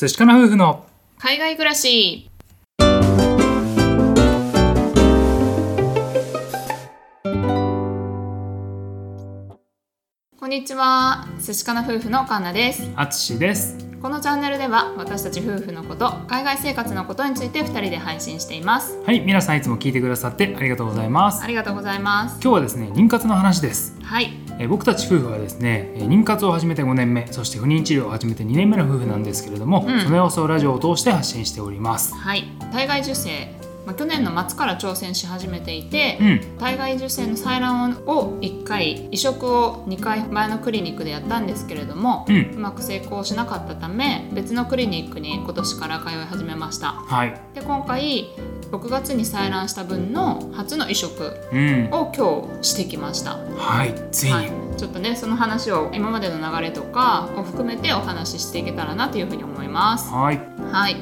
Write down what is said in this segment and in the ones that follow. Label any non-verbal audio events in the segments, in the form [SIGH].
寿司かな夫婦の海外暮らし。こんにちは。寿司かな夫婦のカンナです。あつしです。このチャンネルでは私たち夫婦のこと海外生活のことについて2人で配信しています。はい皆さんいつも聞いてくださってありがとうございます。ありがとうございます。今日はですね妊活の話です。はい。えー僕たち夫婦はですねえー妊活を始めて5年目そして不妊治療を始めて2年目の夫婦なんですけれども、うん。その様子をラジオを通して発信しております。はい。体外受精、まあ、去年の末から挑戦し始めていて、うん。体外受精の採卵を1回移植を2回前のクリニックでやったんですけれども、ううんまく成功しなかったため別のクリニックに今年から通い始めました。はい。で今回6月に採卵した分の初の移植うん。を今日してきました、はいついに、はい、ちょっとねその話を今までの流れとかを含めてお話ししていけたらなというふうに思います。はい。はい、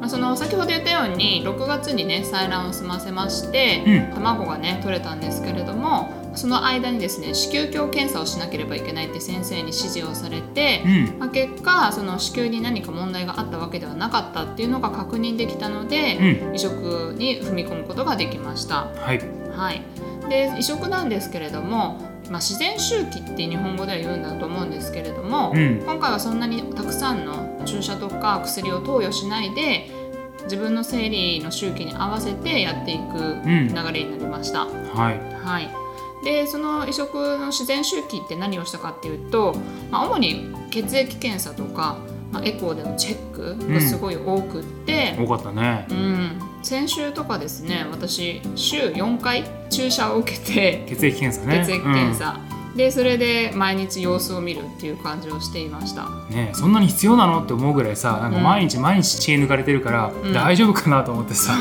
まあ、その先ほど言ったように6月にね採卵を済ませまして、うん。卵がね取れたんですけれどもその間にですね子宮鏡検査をしなければいけないって先生に指示をされて、うん。まあ、結果その子宮に何か問題があったわけではなかったっていうのが確認できたので、うん。移植に踏み込むことができました。はい。はい、で移植なんですけれども、まあ、自然周期って日本語では言うんだと思うんですけれども、うん。今回はそんなにたくさんの注射とか薬を投与しないで自分の生理の周期に合わせてやっていくん。流れになりました。はい。はいでその移植の自然周期って何をしたかっていうと、まあ、主に血液検査とか、まあ、エコーでのチェックがすごい多くって、多かったね。うん、先週とかですね私週4回注射を受けて血液検査ね。血液検査、でそれで毎日様子を見るっていう感じをしていました。うんねそんなに必要なのって思うぐらいさなんかうん。毎日毎日血抜かれてるから、ん。大丈夫かなと思ってさ、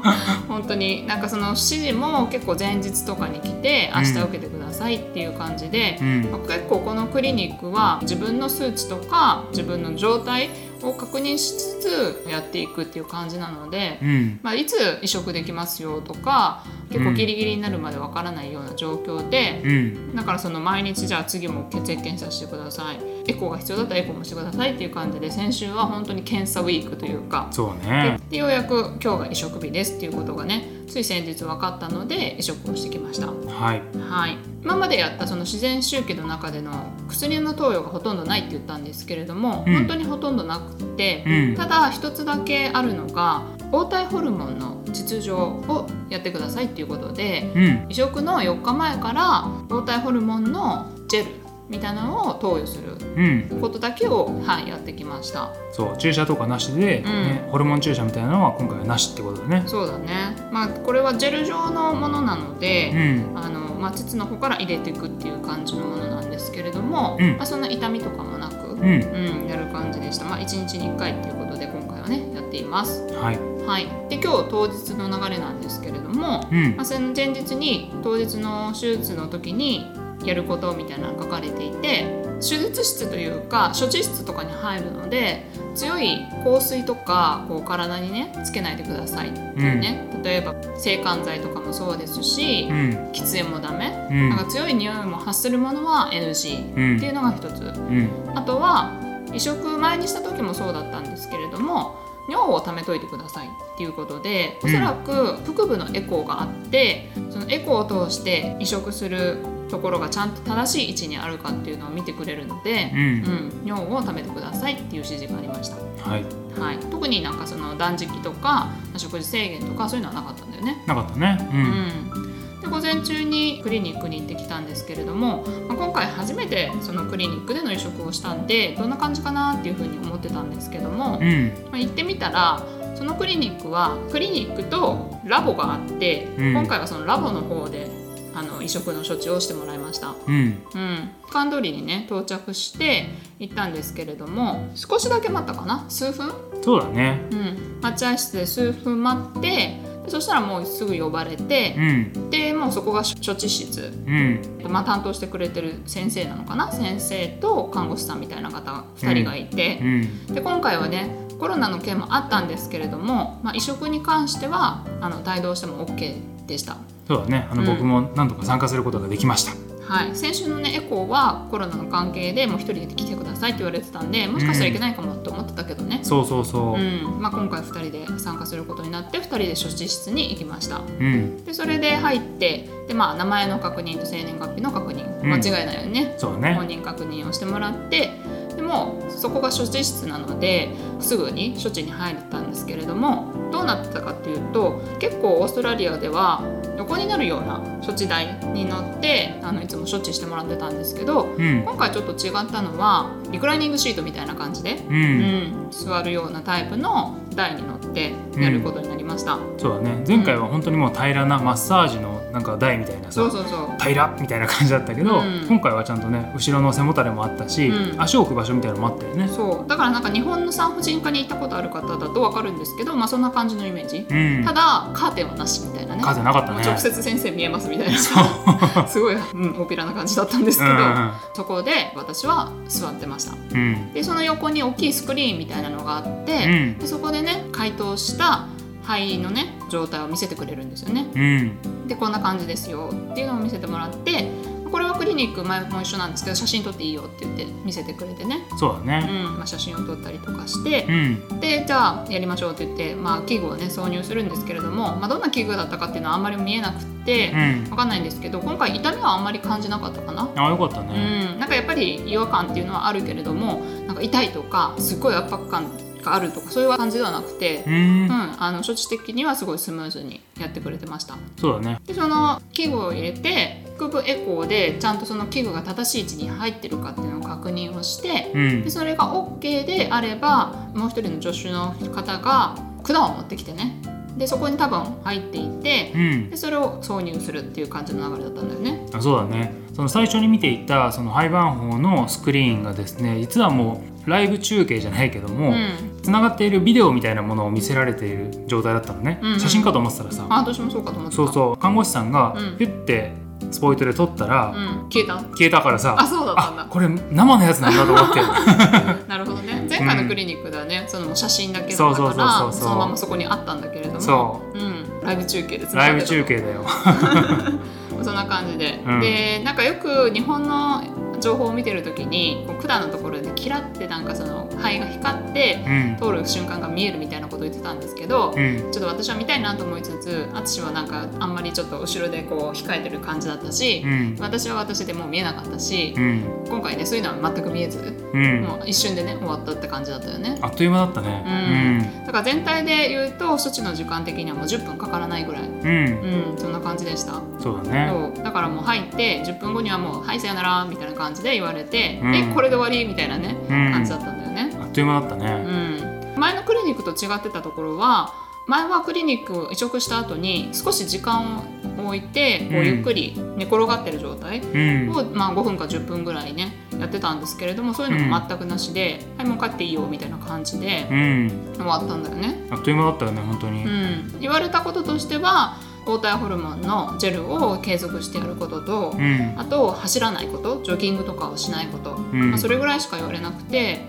[LAUGHS] 本当に。なんかその指示も結構前日とかに来て明日受けてくださいっていう感じで、うん。まあ結構このクリニックは自分の数値とか自分の状態を確認しつつやっていくっていう感じなので、うん。まあ、いつ移植できますよとか結構ギリギリになるまでわからないような状況で、うん。だからその毎日じゃあ次も血液検査してください。エコーが必要だったらエコーもしてくださいっていう感じで先週は本当に検査ウィークというかそうね。でようやく今日が移植日ですっていうことがねつい先日分かったので移植をしてきました。はい。はい、今までやったその自然周期の中での薬の投与がほとんどないって言ったんですけれども、うん。本当にほとんどなくて、うん。ただ一つだけあるのが黄体ホルモンの実情をやってくださいっていうことでうん。移植の4日前から黄体ホルモンのジェルみたいなのを投与するうん。ことだけを、はい、やってきました。そう注射とかなしで、ねホルモン注射みたいなのは今回はなしってことだね。そうだね。まあこれはジェル状のものなので、うん。あのまあ、膣の方から入れていくっていう感じのものなんですけれども、うん。まあ、そんな痛みとかもなく、うん。うんやる感じでした、まあ、1日に1回っていうことで今回はねやっています。はい。はい、で今日当日の流れなんですけれども、うん。まあ、その前日に当日の手術の時にやることみたいなのが書かれていて手術室というか処置室とかに入るので強い香水とかこう体にねつけないでくださいっていうね、例えば制汗剤とかもそうですし、うん。喫煙もダメ、うん。なんか強い匂いも発するものは NG うんっていうのが一つ。うん。あとは移植前にした時もそうだったんですけれども尿を溜めといてくださいっていうことでおそらく腹部のエコーがあってそのエコーを通して移植するところがちゃんと正しい位置にあるかっていうのを見てくれるので、うん。うん尿を溜めてくださいっていう指示がありました、はい。はい、特になんかその断食とか食事制限とかそういうのはなかったんだよね。なかったね。うん、で午前中にクリニックに行ってきたんですけれども、まあ今回初めてそのクリニックでの移植をしたんでどんな感じかなっていうふうに思ってたんですけども、うん。うんまあ、行ってみたらそのクリニックはクリニックとラボがあって、うん。今回はそのラボの方であの移植の処置をしてもらいました。うん。うん、関通りにね到着して行ったんですけれども少しだけ待ったかな？数分？そうだね。うん、待合室で数分待ってでそしたらもうすぐ呼ばれてう、ん。でもうそこが処置室、うん。まあ、担当してくれてる先生なのかな？先生と看護師さんみたいな方2人がいて。う、ん。で今回はねコロナの件もあったんですけれども、まあ、移植に関してはあの帯同しても OK でした。そうだね。あの、うん。僕も何とか参加することができましたはい、先週のねエコーはコロナの関係でもう一人で来てくださいって言われてたんでもしかしたらいけないかもと思ってたけどね、そうそうそう。うん。まあ、今回2人で参加することになって2人で処置室に行きました。うん、でそれで入ってで、まあ、名前の確認と生年月日の確認。うん。間違いないよね、そうね。本人確認をしてもらってでもそこが処置室なのですぐに処置に入れたんですけれどもどうなってたかっていうと結構オーストラリアでは横になるような処置台に乗ってあのいつも処置してもらってたんですけどうん。今回ちょっと違ったのはリクライニングシートみたいな感じで、う、うんん、座るようなタイプの台に乗ってやることにました、そうだね。前回は本当にもう平らなマッサージのなんか台みたいなさそうそうそう。平らみたいな感じだったけど、うん。今回はちゃんとね後ろの背もたれもあったし、うん。足を置く場所みたいなのもあったよね。そう。だからなんか日本の産婦人科に行ったことある方だと分かるんですけど、まあ、そんな感じのイメージ、うん。ただカーテンはなしみたいなね。風なかったね。直接先生見えますみたいな。そう。[LAUGHS] すごい、うん、大ピラな感じだったんですけど、うんそこで私は座ってました。うん。でその横に大きいスクリーンみたいなのがあって、うん。でそこでね解凍した肺のね状態を見せてくれるんですよね。うん。でこんな感じですよっていうのを見せてもらってこれはクリニック前も一緒なんですけど写真撮っていいよって言って見せてくれてね、うそうだね。んまあ、写真を撮ったりとかしてう、ん。でじゃあやりましょうって言って、まあ、器具をね挿入するんですけれども、まあ、どんな器具だったかっていうのはあんまり見えなくってうん。分かんないんですけど今回痛みはあんまり感じなかったかな。あよかったうねん、なんかやっぱり違和感っていうのはあるけれどもなんか痛いとかすっごい圧迫感があるとかそういう感じではなくてう、ん、うん、あの処置的にはすごいスムーズにやってくれてました。そうだね。でその器具を入れて腹部エコーでちゃんとその器具が正しい位置に入ってるかっていうのを確認をしてうん。でそれが OK であればもう一人の助手の方が管を持ってきてね。でそこに多分入っていてうん。でそれを挿入するっていう感じの流れだったんだよね。あそうだね。その最初に見ていたその廃盤法のスクリーンがですね実はもうライブ中継じゃないけども、うん、つながっているビデオみたいなものを見せられている状態だったのね、うんうん写真かと思ってたらさ。あ私もそうかと思ってた。そうそう。看護師さんがうんピュッてスポイトで撮ったら、うん、消えた？消えたからさあそうだったんだ。あこれ生のやつなんだと思って。[LAUGHS] なるほどね。前回のクリニックではね、その写真だけだそうそうったからそうそうそうそのままそこにあったんだけれども、そう。ん、ライブ中継で繋ライブ中継だよ。[LAUGHS] そんな感じで、うん。でなんかよく日本の情報を見てる時にこう管のところでキラってなんかその肺が光ってうん。通る瞬間が見えるみたいなことを言ってたんですけど、うん。ちょっと私は見たいなと思いつつ淳はなんかあんまりちょっと後ろでこう控えてる感じだったし、うん。私は私でもう見えなかったし、うん。今回ねそういうのは全く見えず、うん。もう一瞬でね終わったって感じだったよね。あっという間だったね。だから全体で言うと処置の時間的にはもう10分かからないぐらい、うん、うんうん、そんな感じでした。そうだね。だからもう入って10分後にはもう「はいさよなら」みたいな感じで言われて「うん。えこれで終わり?」みたいなね、うん。感じだったんだよね。あっという間だったうねん、前のクリニックと違ってたところは前はクリニックを移植した後に少し時間を置いてこううん。ゆっくり寝転がってる状態うん。を、まあ、5分か10分ぐらいねやってたんですけれどもそういうのも全くなしで「はいもう帰っていいよ」みたいな感じでうん。終わったんだよね。あっという間だったよね本当に。うん、言われたこととしては黄体ホルモンのジェルを継続してやることと、うん。あと走らないことジョギングとかをしないこと、うん。まあ、それぐらいしか言われなくて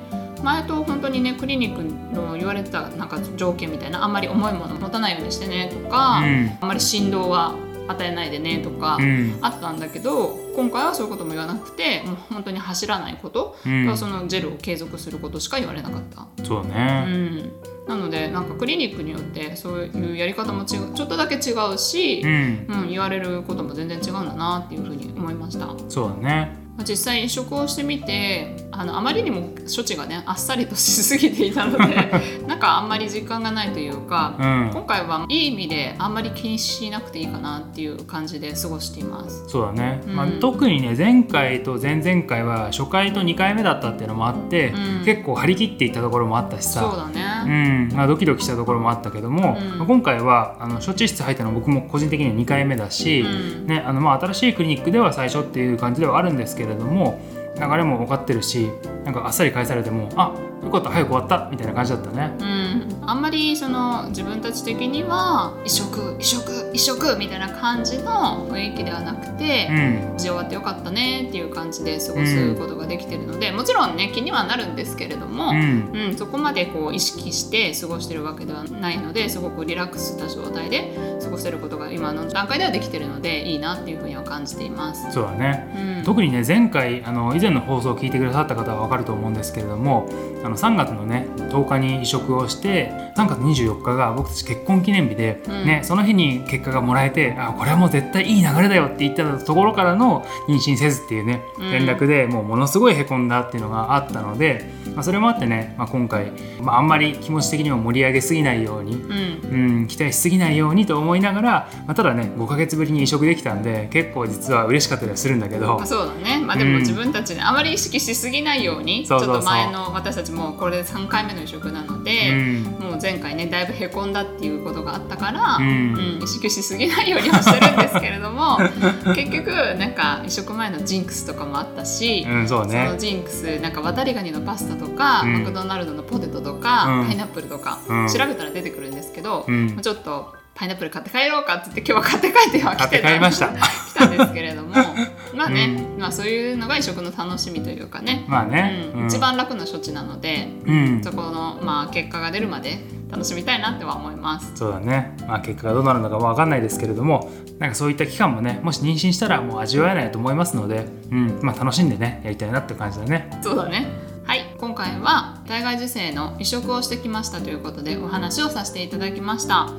前と本当にねクリニックの言われてたなんか条件みたいなあんまり重いもの持たないようにしてねとか、うん。あんまり振動は与えないでねとか、うん。あったんだけど今回はそういうことも言わなくてもう本当に走らないこと、うん。そのジェルを継続することしか言われなかった。そうだうねん、なのでなんかクリニックによってそういうやり方も違うちょっとだけ違うしう、ん。うん言われることも全然違うんだなっていうふうに思いました。そうだねまあ実際移植をしてみてあのあまりにも処置がねあっさりとしすぎていたので [LAUGHS] なんかあんまり実感がないというか、うん。今回はいい意味であんまり気にしなくていいかなっていう感じで過ごしています。そうだね、うん。まあ、特にね前回と前々回は初回と2回目だったっていうのもあって、うん。結構張り切っていったところもあったしそうさだね、うん。まあ、ドキドキしたところもあったけども、うん。まあ今回はあの処置室入ったの僕も個人的には2回目だし、うん。ねあのまあ、新しいクリニックでは最初っていう感じではあるんですけれども流れも分かってるしなんかあっさり返されてもあよかった早く終わったみたいな感じだったね。うん、あんまりその自分たち的には移植移植移植みたいな感じの雰囲気ではなくて、うん。無事終わってよかったねっていう感じで過ごすことができてるので、もちろんね気にはなるんですけれども、うん。うん、そこまでこう意識して過ごしてるわけではないのですごくリラックスした状態で過ごせることが今の段階ではできてるのでいいなっていうふうには感じています。そうだね。うん、特にね前回あの以前の放送を聞いてくださった方は分かると思うんですけれどもあの3月のね10日に移植をして3月24日が僕たち結婚記念日で、うん。ね、その日に結果がもらえてあこれはもう絶対いい流れだよって言ってたところからの妊娠せずっていうねうん。連絡でもうものすごいへこんだっていうのがあったので、まあ、それもあってね、まあ、今回、まあ、あんまり気持ち的にも盛り上げすぎないようにうん。うん、期待しすぎないようにと思いながら、まあ、ただね5ヶ月ぶりに移植できたんで結構実は嬉しかったりはするんだけど。まあ、そうだね、まあ、でうん。も自分たちであまり意識しすぎないように、ちょっと前の私たちもこれで3回目の移植なので、うん。もう前回ねだいぶへこんだっていうことがあったから、うん。意識しすぎないようにはしてるんですけれども [LAUGHS] 結局なんか移植前のジンクスとかもあったし、うん、そうそねのジンクスなんか渡りガニのパスタとか、うん。マクドナルドのポテトとか、うん。パイナップルとか、うん。調べたら出てくるんですけど、うん。ちょっとパイナップル買って帰ろうかって言って今日は買って帰っては来てて帰りました。来たんですけれども。[LAUGHS] まあね、まあそういうのが移植の楽しみというかね、まあね、うん。一番楽な処置なので、うん。そこの、まあ、結果が出るまで楽しみたいなっては思います。そうだね、まあ、結果がどうなるのかわかんないですけれどもなんかそういった期間もねもし妊娠したらもう味わえないと思いますので、うん。まあ、楽しんでねやりたいなって感じだね。そうだね。はい。今回は体外受精の移植をしてきましたということでお話をさせていただきました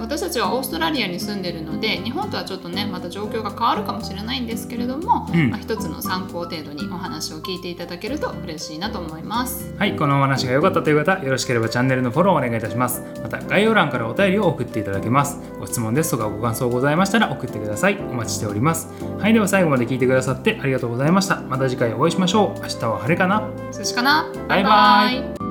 私たちはオーストラリアに住んでるので日本とはちょっとねまた状況が変わるかもしれないんですけれども、うん。まあ、一つの参考程度にお話を聞いていただけると嬉しいなと思います。はいこのお話が良かったという方よろしければチャンネルのフォローお願いいたします。また概要欄からお便りを送っていただけます。ご質問です。とかご感想ございましたら送ってください。お待ちしております。はいでは最後まで聞いてくださってありがとうございました。また次回お会いしましょう。明日は晴れかな。そしかな。バイバイ。イ